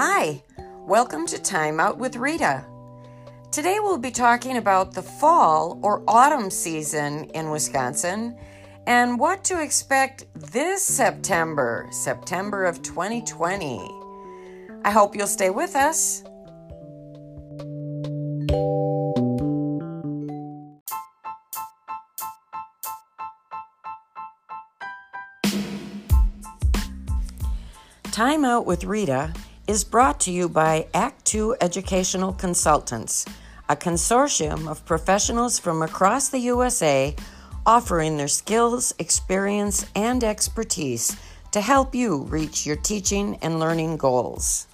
Hi, welcome to Time Out with Rita. Today we'll be talking about the fall or autumn season in Wisconsin and what to expect this September, September of 2020. I hope you'll stay with us. Time Out with Rita is brought to you by Act Two Educational Consultants, a consortium of professionals from across the USA offering their skills, experience, and expertise to help you reach your teaching and learning goals.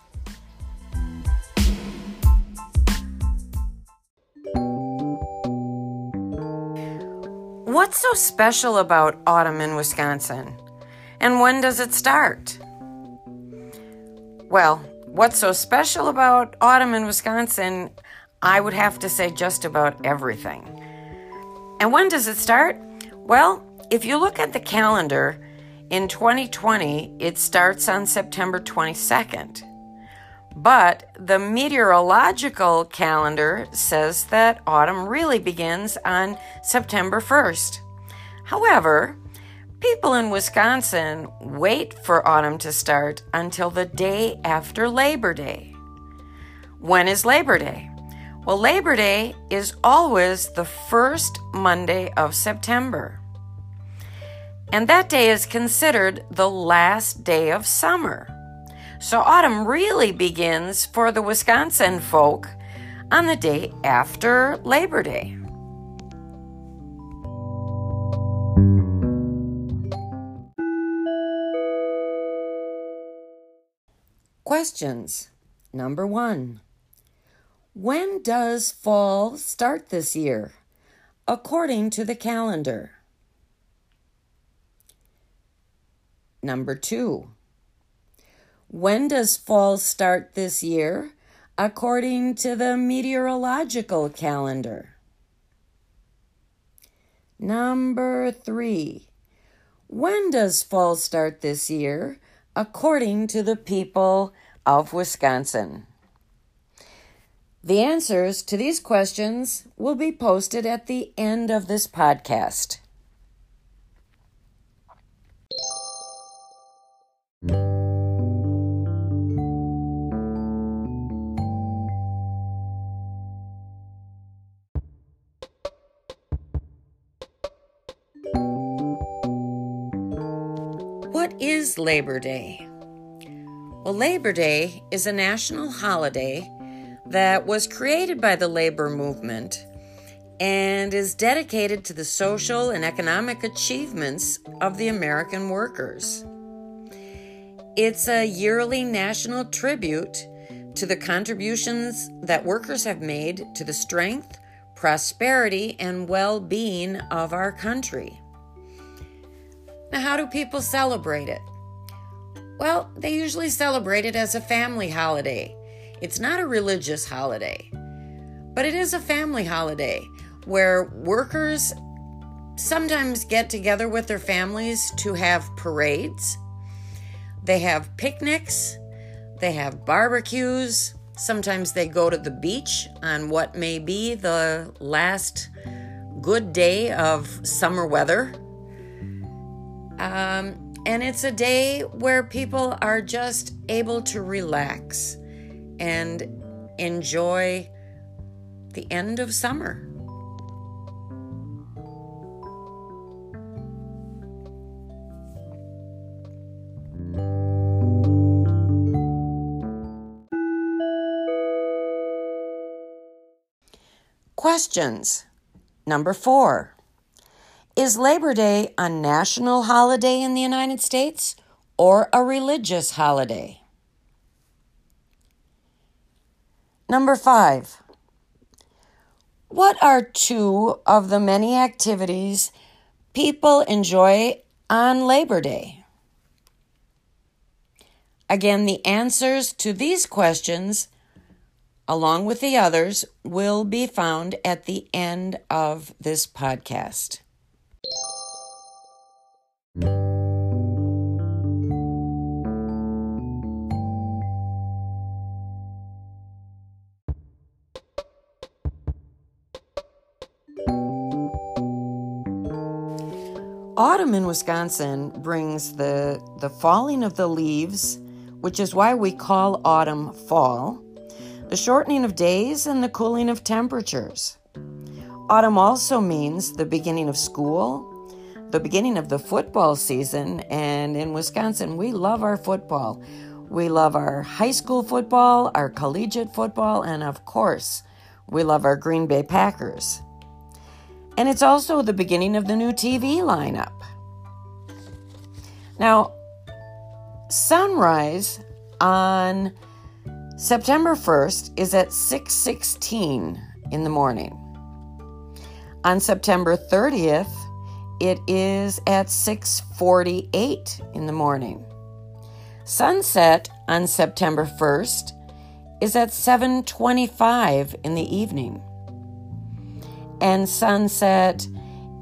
What's so special about autumn in Wisconsin? And when does it start? Well, what's so special about autumn in Wisconsin? I would have to say just about everything. And when does it start? Well, if you look at the calendar, in 2020, it starts on September 22nd. But the meteorological calendar says that autumn really begins on September 1st. However, People in Wisconsin wait for autumn to start until the day after Labor Day. When is Labor Day? Well, Labor Day is always the first Monday of September. And that day is considered the last day of summer. So autumn really begins for the Wisconsin folk on the day after Labor Day. Questions. Number one When does fall start this year, according to the calendar? Number two When does fall start this year, according to the meteorological calendar? Number three When does fall start this year? according to the people of Wisconsin. The answers to these questions will be posted at the end of this podcast. What is Labor Day? Well, Labor Day is a national holiday that was created by the labor movement and is dedicated to the social and economic achievements of the American workers. It's a yearly national tribute to the contributions that workers have made to the strength, prosperity, and well being of our country. Now, how do people celebrate it? Well, they usually celebrate it as a family holiday. It's not a religious holiday, but it is a family holiday where workers sometimes get together with their families to have parades. They have picnics, they have barbecues. Sometimes they go to the beach on what may be the last good day of summer weather. Um, and it's a day where people are just able to relax and enjoy the end of summer. Questions. Number four. Is Labor Day a national holiday in the United States or a religious holiday? Number five. What are two of the many activities people enjoy on Labor Day? Again, the answers to these questions, along with the others, will be found at the end of this podcast. Autumn in Wisconsin brings the, the falling of the leaves, which is why we call autumn fall, the shortening of days, and the cooling of temperatures. Autumn also means the beginning of school, the beginning of the football season, and in Wisconsin, we love our football. We love our high school football, our collegiate football, and of course, we love our Green Bay Packers. And it's also the beginning of the new TV lineup. Now, sunrise on September 1st is at 6:16 in the morning. On September 30th, it is at 6:48 in the morning. Sunset on September 1st is at 7:25 in the evening and sunset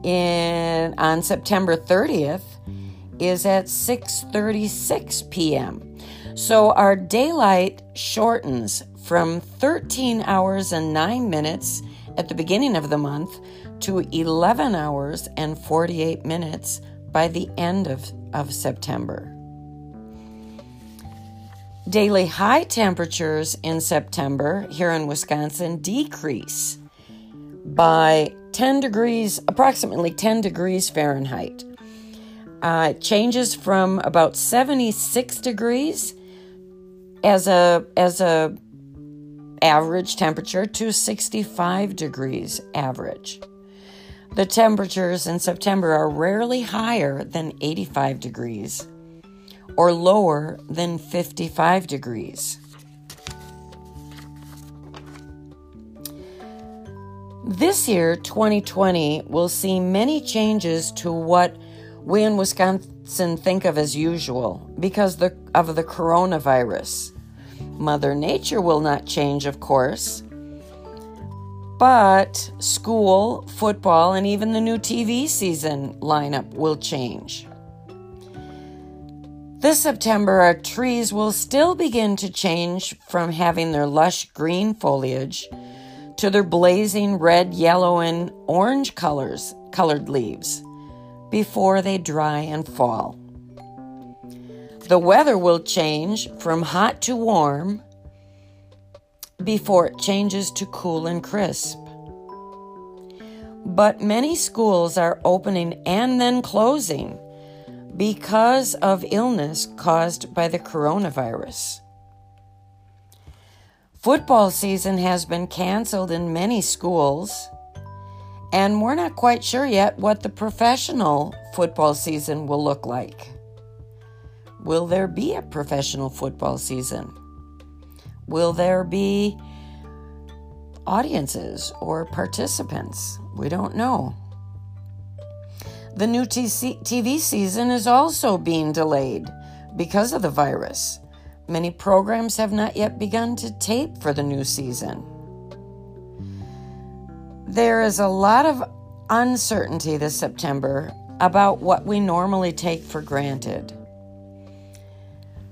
in on September 30th is at 6:36 p.m. So our daylight shortens from 13 hours and 9 minutes at the beginning of the month to 11 hours and 48 minutes by the end of, of September. Daily high temperatures in September here in Wisconsin decrease by 10 degrees, approximately 10 degrees Fahrenheit. Uh, it changes from about 76 degrees as a as a average temperature to 65 degrees average. The temperatures in September are rarely higher than 85 degrees or lower than 55 degrees. This year, 2020, will see many changes to what we in Wisconsin think of as usual because of the coronavirus. Mother Nature will not change, of course, but school, football, and even the new TV season lineup will change. This September, our trees will still begin to change from having their lush green foliage to their blazing red, yellow, and orange colors, colored leaves before they dry and fall. The weather will change from hot to warm before it changes to cool and crisp. But many schools are opening and then closing because of illness caused by the coronavirus. Football season has been canceled in many schools, and we're not quite sure yet what the professional football season will look like. Will there be a professional football season? Will there be audiences or participants? We don't know. The new TV season is also being delayed because of the virus. Many programs have not yet begun to tape for the new season. There is a lot of uncertainty this September about what we normally take for granted.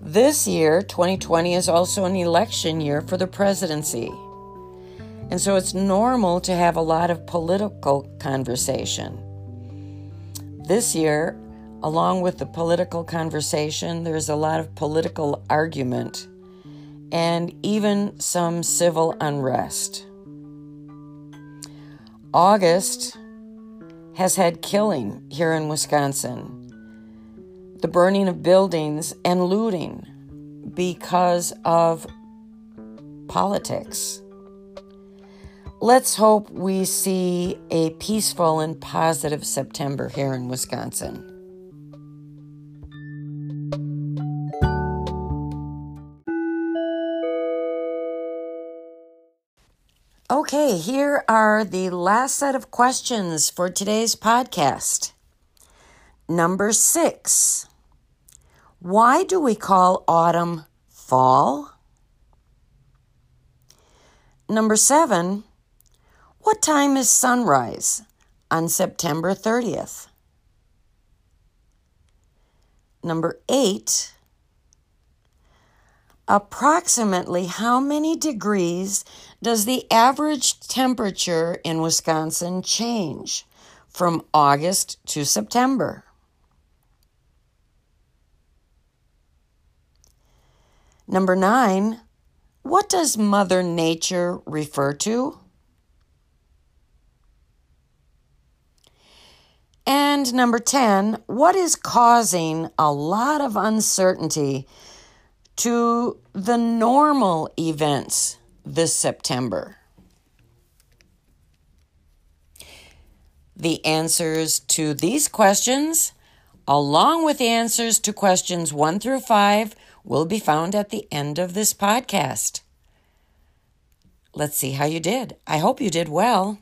This year, 2020, is also an election year for the presidency. And so it's normal to have a lot of political conversation. This year, along with the political conversation, there's a lot of political argument and even some civil unrest. August has had killing here in Wisconsin, the burning of buildings and looting because of politics. Let's hope we see a peaceful and positive September here in Wisconsin. Okay, here are the last set of questions for today's podcast. Number six Why do we call autumn fall? Number seven What time is sunrise on September 30th? Number eight approximately how many degrees does the average temperature in Wisconsin change from August to September? Number nine, what does Mother Nature refer to? And number 10, what is causing a lot of uncertainty to the normal events this September? The answers to these questions, along with the answers to questions 1 through 5, will be found at the end of this podcast. Let's see how you did. I hope you did well.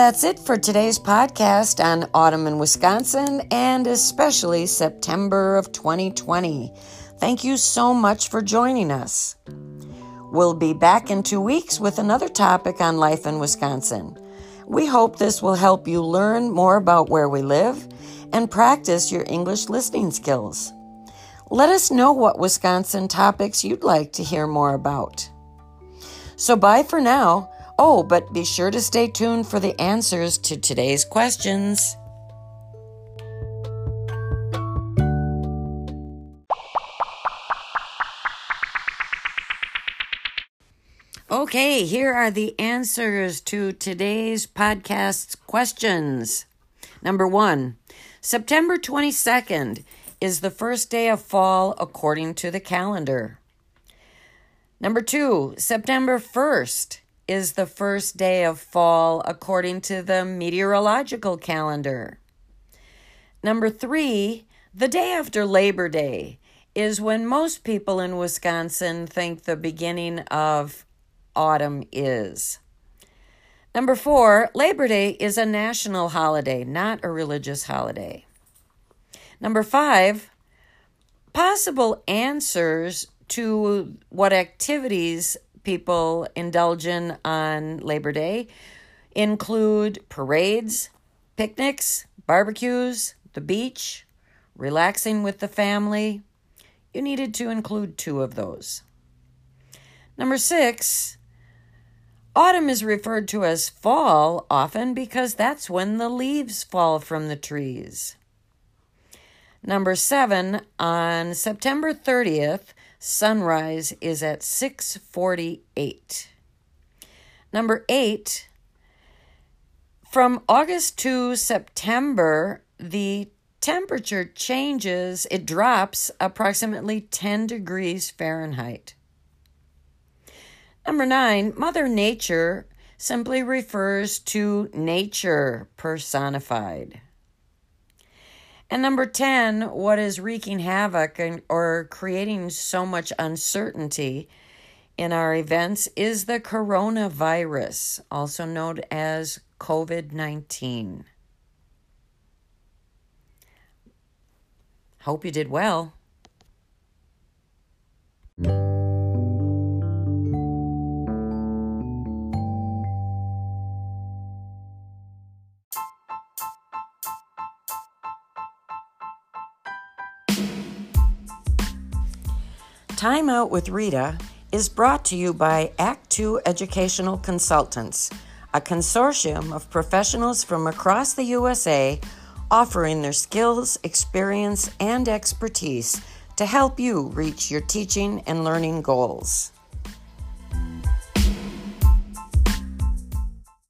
That's it for today's podcast on autumn in Wisconsin and especially September of 2020. Thank you so much for joining us. We'll be back in two weeks with another topic on life in Wisconsin. We hope this will help you learn more about where we live and practice your English listening skills. Let us know what Wisconsin topics you'd like to hear more about. So, bye for now. Oh, but be sure to stay tuned for the answers to today's questions. Okay, here are the answers to today's podcast's questions. Number one, September 22nd is the first day of fall according to the calendar. Number two, September 1st is the first day of fall according to the meteorological calendar. Number three, the day after Labor Day is when most people in Wisconsin think the beginning of autumn is. Number four, Labor Day is a national holiday, not a religious holiday. Number five, possible answers to what activities people indulge in on Labor Day include parades, picnics, barbecues, the beach, relaxing with the family. You needed to include two of those. Number six, autumn is referred to as fall often because that's when the leaves fall from the trees. Number seven, on September 30th, Sunrise is at 648. Number 8 from August to September the temperature changes, it drops approximately 10 degrees Fahrenheit. Number 9, Mother Nature simply refers to nature personified. And number 10, what is wreaking havoc and, or creating so much uncertainty in our events is the coronavirus, also known as COVID 19. Hope you did well. Time Out with Rita is brought to you by Act Two Educational Consultants, a consortium of professionals from across the USA offering their skills, experience, and expertise to help you reach your teaching and learning goals.